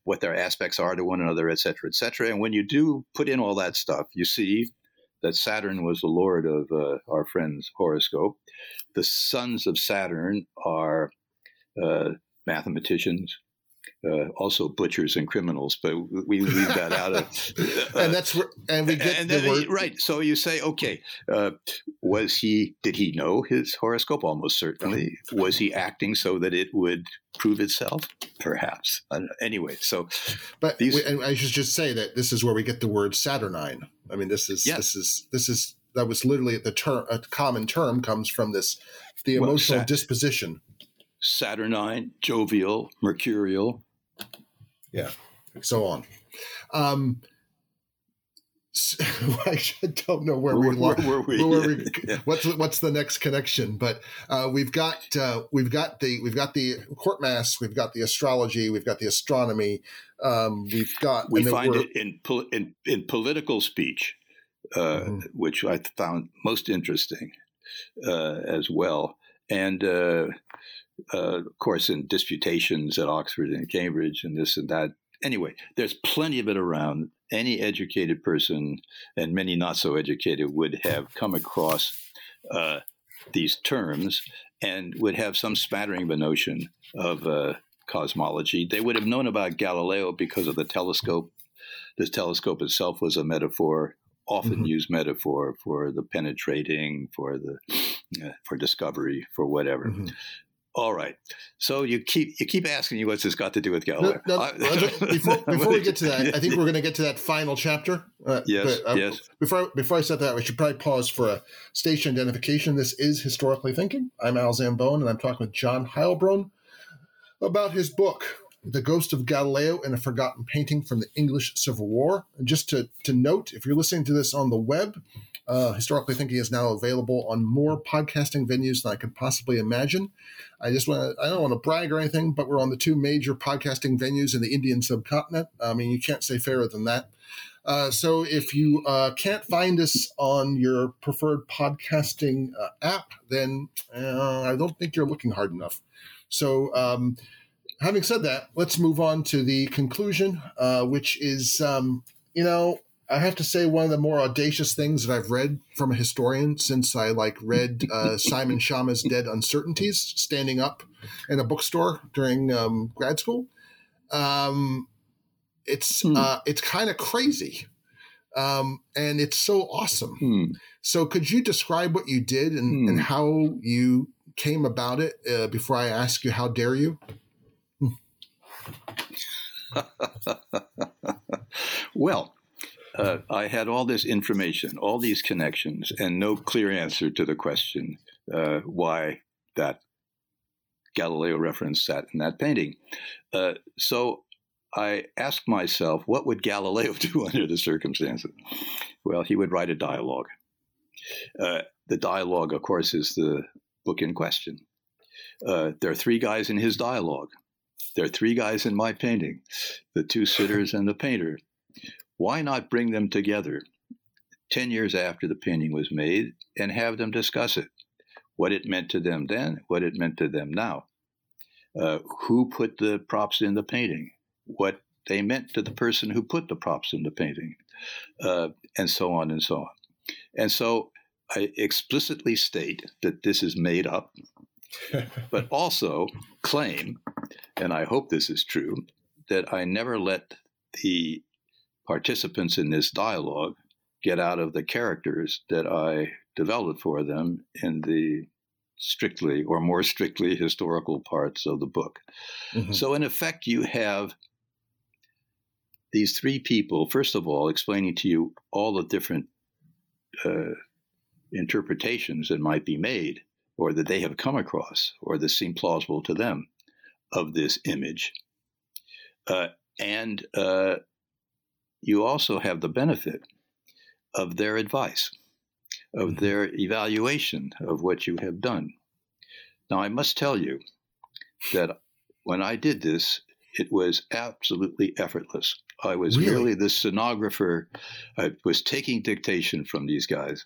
what their aspects are to one another, et cetera, et cetera. And when you do put in all that stuff, you see that Saturn was the lord of uh, our friend's horoscope. The sons of Saturn are uh, mathematicians, uh, also butchers and criminals, but we leave that out of. uh, and that's where and we get and the word right. So you say, okay, uh, was he? Did he know his horoscope? Almost certainly. Was he acting so that it would prove itself? Perhaps. Know. Anyway, so But These- we, and I should just say that this is where we get the word Saturnine. I mean, this is Yes. this is this is that was literally the term. A common term comes from this, the Well, emotional Sat- disposition. Saturnine, jovial, mercurial. So on. Um, s- I don't know where, Where- we, lo- where we? where we- Yeah. what's what's the next connection? But uh, we've got uh, we've got the we've got the court masques, we've got the astrology, we've got the astronomy, um, we've got We find it in, pol- in in political speech, uh, Mhm. which I found most interesting uh, as well, and uh, of course in disputations at Oxford and Cambridge and this and that. Anyway, there's plenty of it around. Any educated person and many not so educated would have come across uh, these terms and would have some spattering of a notion of uh, cosmology. They would have known about Galileo because of the telescope. The telescope itself was a metaphor, often mm-hmm. used metaphor for the penetrating, for the uh, for discovery, for whatever. Mm-hmm. All right. So you keep you keep asking you what's this got to do with Galileo? No, no, before before we get to that, I think we're going to get to that final chapter. Uh, yes. But, uh, yes. Before before I set that, we should probably pause for a station identification. This is historically thinking. I'm Al Zambone, and I'm talking with John Heilbron about his book, The Ghost of Galileo and a Forgotten Painting from the English Civil War. And just to to note, if you're listening to this on the web, uh, Historically Thinking is now available on more podcasting venues than I could possibly imagine. I just want to, I don't want to brag or anything, but we're on the two major podcasting venues in the Indian subcontinent. I mean, you can't say fairer than that. Uh, so if you uh, can't find us on your preferred podcasting uh, app, then uh, I don't think you're looking hard enough. So, um, having said that, let's move on to the conclusion, uh, which is, um, you know, I have to say one of the more audacious things that I've read from a historian since I like read uh, Simon Schama's Dead Uncertainties, standing up in a bookstore during um, grad school. Um, it's hmm. uh, it's kind of crazy, um, and it's so awesome. Hmm. So, could you describe what you did and, hmm. and how you came about it uh, before I ask you? How dare you? well, uh, I had all this information, all these connections, and no clear answer to the question uh, why that Galileo reference sat in that painting. Uh, so I asked myself, what would Galileo do under the circumstances? Well, he would write a dialogue. Uh, the dialogue, of course, is the book in question. Uh, there are three guys in his dialogue. There are three guys in my painting the two sitters and the painter. Why not bring them together 10 years after the painting was made and have them discuss it? What it meant to them then, what it meant to them now. Uh, who put the props in the painting? What they meant to the person who put the props in the painting, uh, and so on and so on. And so I explicitly state that this is made up, but also claim, and I hope this is true, that I never let the participants in this dialogue get out of the characters that I developed for them in the strictly or more strictly historical parts of the book. Mm-hmm. So, in effect, you have these three people, first of all, explaining to you all the different uh, interpretations that might be made or that they have come across or that seem plausible to them of this image. Uh, and uh, you also have the benefit of their advice, of mm-hmm. their evaluation of what you have done. Now, I must tell you that when I did this, it was absolutely effortless. I was really? merely the stenographer. I was taking dictation from these guys,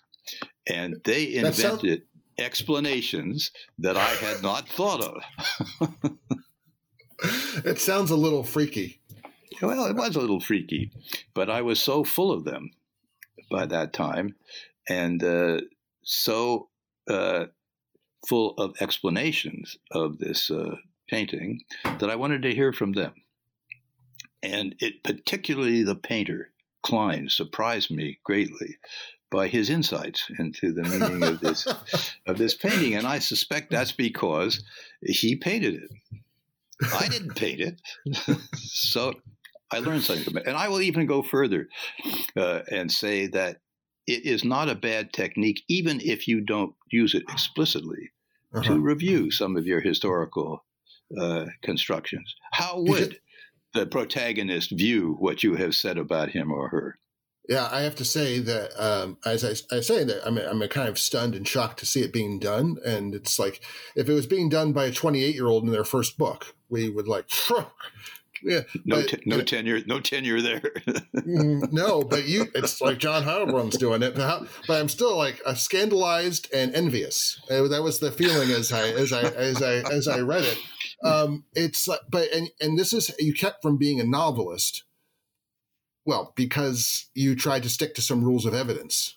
and they invented explanations that I had not thought of. it sounds a little freaky. Well, it was a little freaky, but I was so full of them by that time, and uh, so uh, full of explanations of this uh, painting that I wanted to hear from them. And it particularly the painter Cleyn surprised me greatly by his insights into the meaning of this of this painting, and I suspect that's because he painted it. I didn't paint it, so I learned something from it. And I will even go further uh, and say that it is not a bad technique, even if you don't use it explicitly, uh-huh. to review some of your historical uh, constructions. How would the protagonist view what you have said about him or her? Yeah, I have to say that um, as I, I, say that I'm, I'm kind of stunned and shocked to see it being done. And it's like if it was being done by a 28 year old in their first book, we would like yeah, no, but, no tenure, no tenure there. Mm, no, but you, it's like John Heilbron's doing it, but, but I'm still like uh, scandalized and envious. Uh, that was the feeling as I as I as I as I read it. Um, it's like, but and and this is you kept from being a novelist. Well, because you tried to stick to some rules of evidence.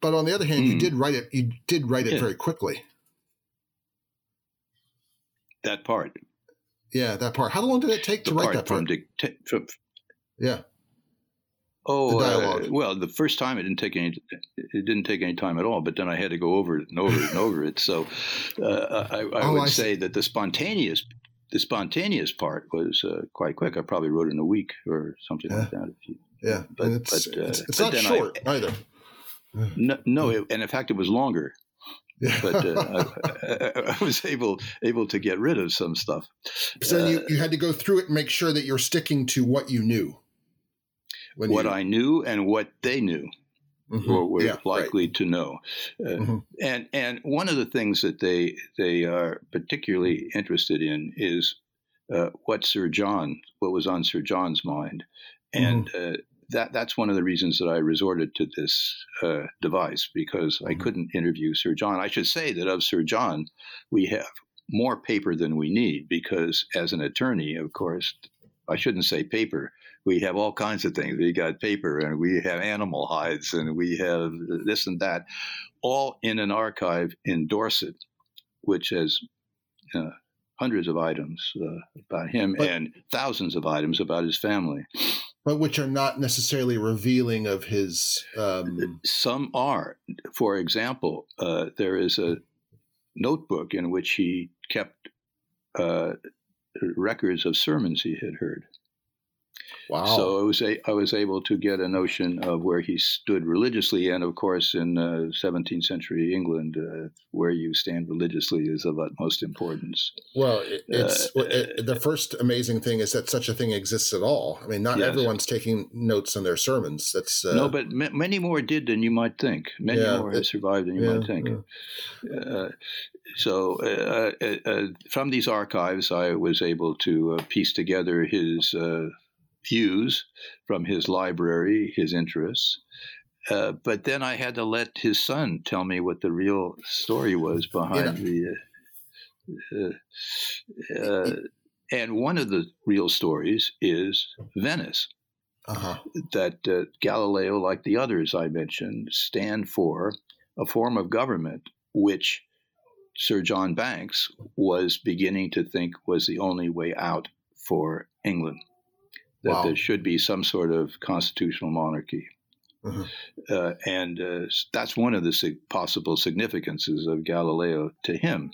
but on the other hand, you Hmm. did write it. You did write it Yeah. very quickly. That part. Yeah, that part. How long did it take The to write part that from, part? dicta- from yeah. Oh, The uh, well, the first time it didn't take any. It didn't take any time at all. But then I had to go over it and over it and over it. So uh, I, I Oh, would I see. say that the spontaneous, the spontaneous part was uh, quite quick. I probably wrote it in a week or something like that. Yeah, But- and it's but, uh, it's, it's not then I- short either. no, no it, and in fact, it was longer. Yeah. But uh, I, I, I was able able to get rid of some stuff. so then you, uh, you had to go through it and make sure that you're sticking to what you knew. What you, I knew and what they knew. Mhm. or were Yeah, right. likely to know. Uh, Mhm. And and one of the things that they they are particularly interested in is uh, what Sir John, what was on Sir John's mind, and Mm-hmm. uh, that that's one of the reasons that I resorted to this uh, device because I Mhm. couldn't interview Sir John. I should say that of Sir John, we have more paper than we need because as an attorney, of course, I shouldn't say paper. We have all kinds of things. We got paper and we have animal hides and we have this and that, all in an archive in Dorset, which has uh, hundreds of items uh, about him But- and thousands of items about his family. but which are not necessarily revealing of his. Um, Some are. For example, uh, there is a notebook in which he kept uh, records of sermons he had heard. Wow. So I was a, I was able to get a notion of where he stood religiously, and of course, in uh, 17th century England, uh, where you stand religiously is of utmost importance. well, it, it's uh, it, the first amazing thing is that such a thing exists at all. I mean, not Yes. everyone's taking notes on their sermons. That's uh, no, but m- many more did than you might think. Many Yeah, more it- have survived than you yeah, might think. yeah. Uh, so, uh, uh, uh, from these archives, I was able to uh, piece together his uh, views from his library, his interests. Uh, but then I had to let his son tell me what the real story was behind the. Uh, uh, uh, and one of the real stories is Venice Uh-huh. that uh, Galileo, like the others I mentioned, stand for a form of government which Sir John Banks was beginning to think was the only way out for England. That Wow. there should be some sort of constitutional monarchy. Mhm. Uh, and uh, that's one of the sig- possible significances of Galileo to him.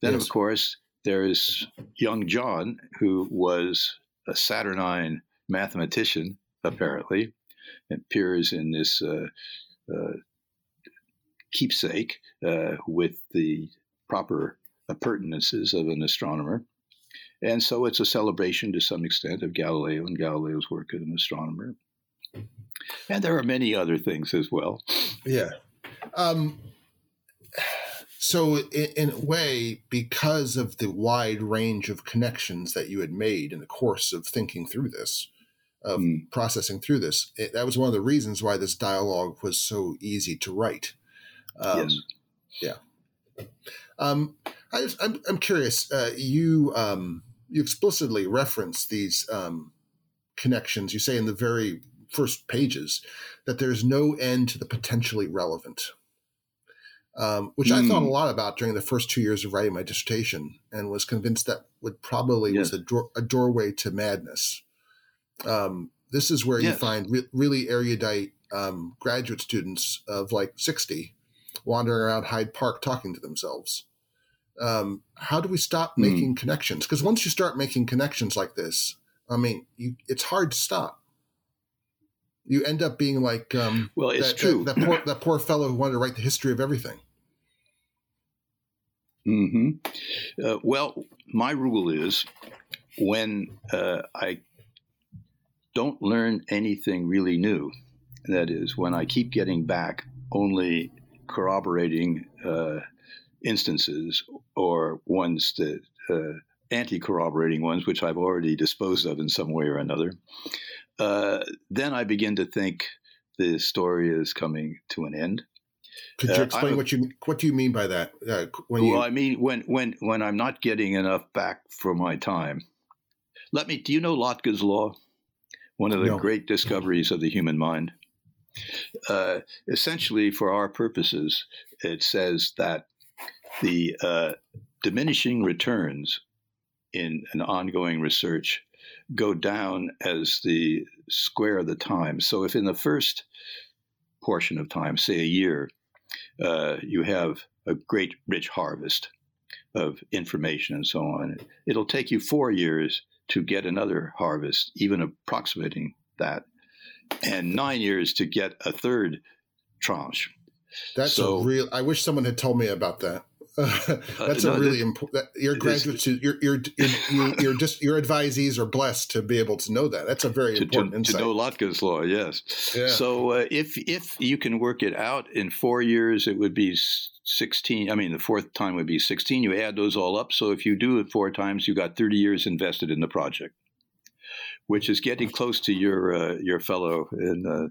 Then, Yes. of course, there is young John, who was a Saturnine mathematician, apparently, and appears in this uh, uh, keepsake uh, with the proper appurtenances of an astronomer. And so it's a celebration to some extent of Galileo and Galileo's work as an astronomer. And there are many other things as well. Yeah. Um, so, in, in a way, because of the wide range of connections that you had made in the course of thinking through this, of Mm. processing through this, it, that was one of the reasons why this dialogue was so easy to write. Um, Yes. Um, I just, I'm, I'm curious. Uh, you um, you explicitly reference these um, connections. You say in the very first pages that there's no end to the potentially relevant, um, which I thought a Hmm. lot about during the first two years of writing my dissertation, and was convinced that would probably was a, door, a doorway to madness. Um, this is where you find re- really erudite um, graduate students of like 60 wandering around Hyde Park talking to themselves. Um, how do we stop Hmm. making connections? Because once you start making connections like this, I mean, you, it's hard to stop. You end up being like um, Well, it's that, true. That, that poor that poor fellow who wanted to write the history of everything. hmm Uh, well, my rule is when uh, I don't learn anything really new, that is, when I keep getting back only corroborating uh, instances or ones that uh, anti corroborating ones, which I've already disposed of in some way or another, uh, then I begin to think the story is coming to an end. Could Uh, you explain a- what you what do you mean by that? Uh, when well, you I mean, when when when I'm not getting enough back for my time. Let me. Do you know Lotka's law? One of the No. great discoveries of the human mind. Uh, essentially, for our purposes, it says that the uh, diminishing returns in an ongoing research go down as the square of the time. So, if in the first portion of time, say a year, uh, you have a great rich harvest of information and so on, it'll take you four years to get another harvest, even approximating that, and nine years to get a third tranche. That's so, a real. I wish someone had told me about that. That's uh, no, a really important. Your graduates, your your your your just your advisees are blessed to be able to know that. That's a very to, important to, insight. To know Lotka's law, yes. Yeah. So uh, if if you can work it out in four years, it would be sixteen. I mean, the fourth time would be sixteen. You add those all up. So if you do it four times, you got thirty years invested in the project, which is getting close to your uh, your fellow in uh,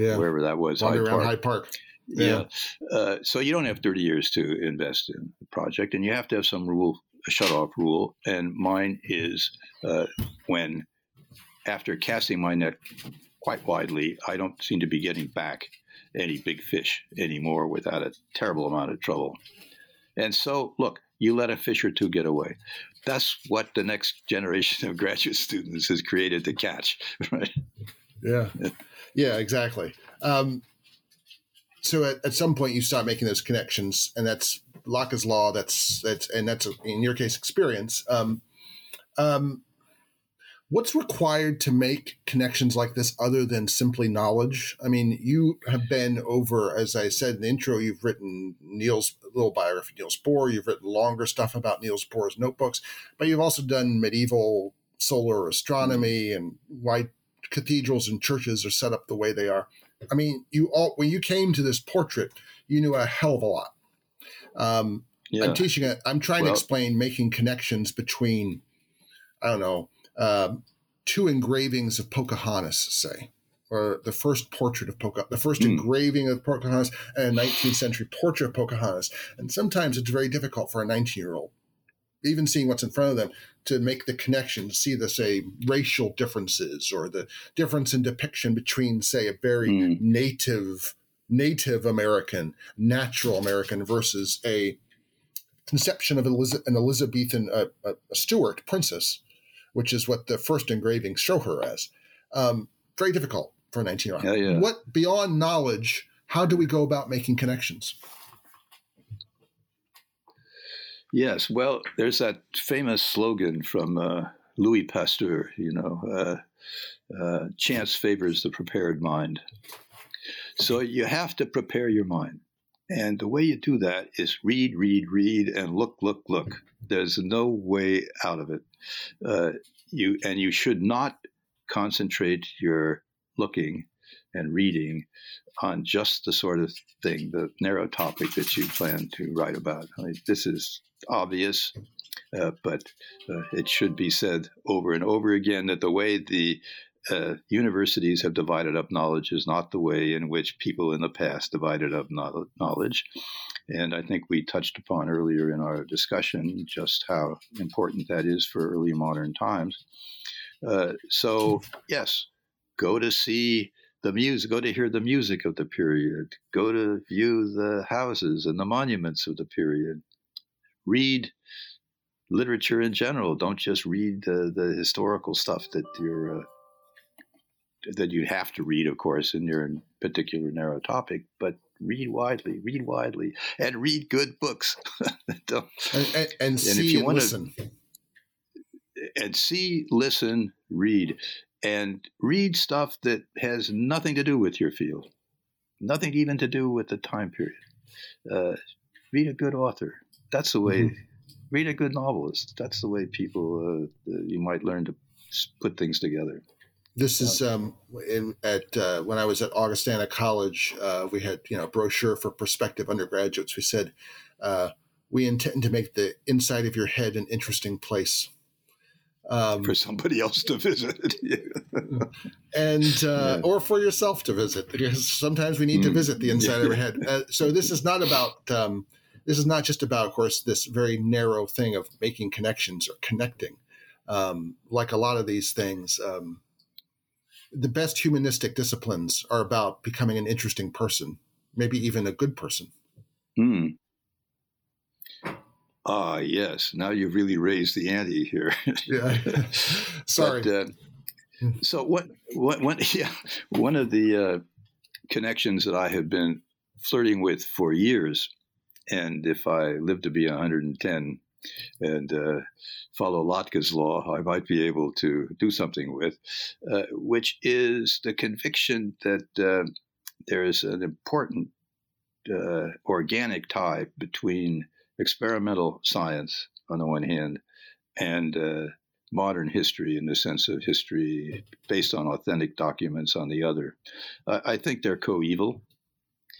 yeah. wherever that was, Hyde Park. Hyde Park. Yeah. yeah. Uh, so you don't have 30 years to invest in the project, and you have to have some rule, a shut off rule. And mine is uh, when, after casting my net quite widely, I don't seem to be getting back any big fish anymore without a terrible amount of trouble. And so, look, you let a fish or two get away. That's what the next generation of graduate students has created to catch, right? Yeah. Yeah, exactly. Um, so at, at some point you start making those connections and that's Lotka's law that's that's and that's in your case experience. Um, um, what's required to make connections like this other than simply knowledge? I mean you have been over as i said in the intro you've written niels little biography niels bohr you've written longer stuff about niels bohr's notebooks but you've also done medieval solar astronomy and why cathedrals and churches are set up the way they are I mean, you all when you came to this portrait, you knew a hell of a lot. Um, yeah. I'm teaching it. I'm trying well, to explain making connections between, I don't know, uh, two engravings of Pocahontas, say, or the first portrait of Pocahontas, the first mm. engraving of Pocahontas, and a 19th century portrait of Pocahontas. And sometimes it's very difficult for a 19 year old, even seeing what's in front of them, to make the connection, to see the say racial differences or the difference in depiction between say a very mm. native Native American, natural American versus a conception of an Elizabethan uh, a Stuart princess, which is what the first engravings show her as. Um, very difficult for a 19 year old. Yeah, yeah. What beyond knowledge? How do we go about making connections? Yes, well, there's that famous slogan from uh, Louis Pasteur, you know, uh, uh, chance favors the prepared mind. So you have to prepare your mind. And the way you do that is read, read, read, and look, look, look. There's no way out of it. Uh, you and you should not concentrate your looking and reading on just the sort of thing, the narrow topic that you plan to write about. I mean, this is obvious, uh, but uh, it should be said over and over again that the way the uh, universities have divided up knowledge is not the way in which people in the past divided up knowledge. And I think we touched upon earlier in our discussion just how important that is for early modern times. Uh, so, yes, go to see the music, go to hear the music of the period, go to view the houses and the monuments of the period, read literature in general. Don't just read the, the historical stuff that you're uh, that you have to read, of course, in your particular narrow topic. But read widely, read widely, and read good books. and, and, and, and see if you want listen. To, and see, listen, read, and read stuff that has nothing to do with your field, nothing even to do with the time period. Uh, read a good author that's the way. Mm-hmm. Read a good novelist. That's the way people uh, you might learn to put things together. This is um, in, at uh, when I was at Augustana College. Uh, we had you know brochure for prospective undergraduates. We said uh, we intend to make the inside of your head an interesting place. Um, for somebody else to visit, and uh, yeah. or for yourself to visit, because sometimes we need mm. to visit the inside of our head. Uh, so this is not about um, this is not just about, of course, this very narrow thing of making connections or connecting. Um, like a lot of these things, um, the best humanistic disciplines are about becoming an interesting person, maybe even a good person. Hmm. Ah, yes. Now you've really raised the ante here. yeah. Sorry. But, uh, so what? What? One, yeah. One of the uh, connections that I have been flirting with for years, and if I live to be 110 and uh, follow Lotka's law, I might be able to do something with, uh, which is the conviction that uh, there is an important uh, organic tie between experimental science on the one hand and uh, modern history in the sense of history based on authentic documents on the other. I think they're coeval,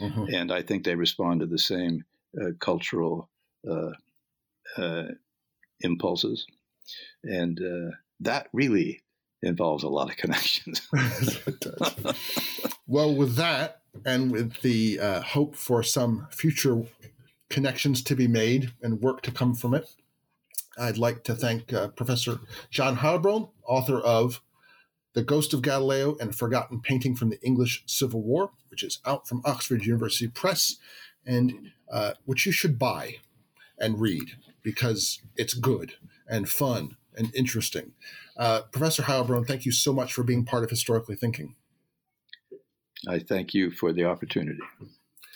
mm-hmm. and I think they respond to the same uh, cultural uh, uh, impulses, and uh, that really involves a lot of connections. well, with that, and with the uh, hope for some future connections to be made and work to come from it, I'd like to thank uh, Professor John Heilbron, author of The Ghost of Galileo and Forgotten Painting from the English Civil War, which is out from Oxford University Press, and uh, which you should buy and read because it's good and fun and interesting. Uh, Professor Heilbron, thank you so much for being part of Historically Thinking. I thank you for the opportunity.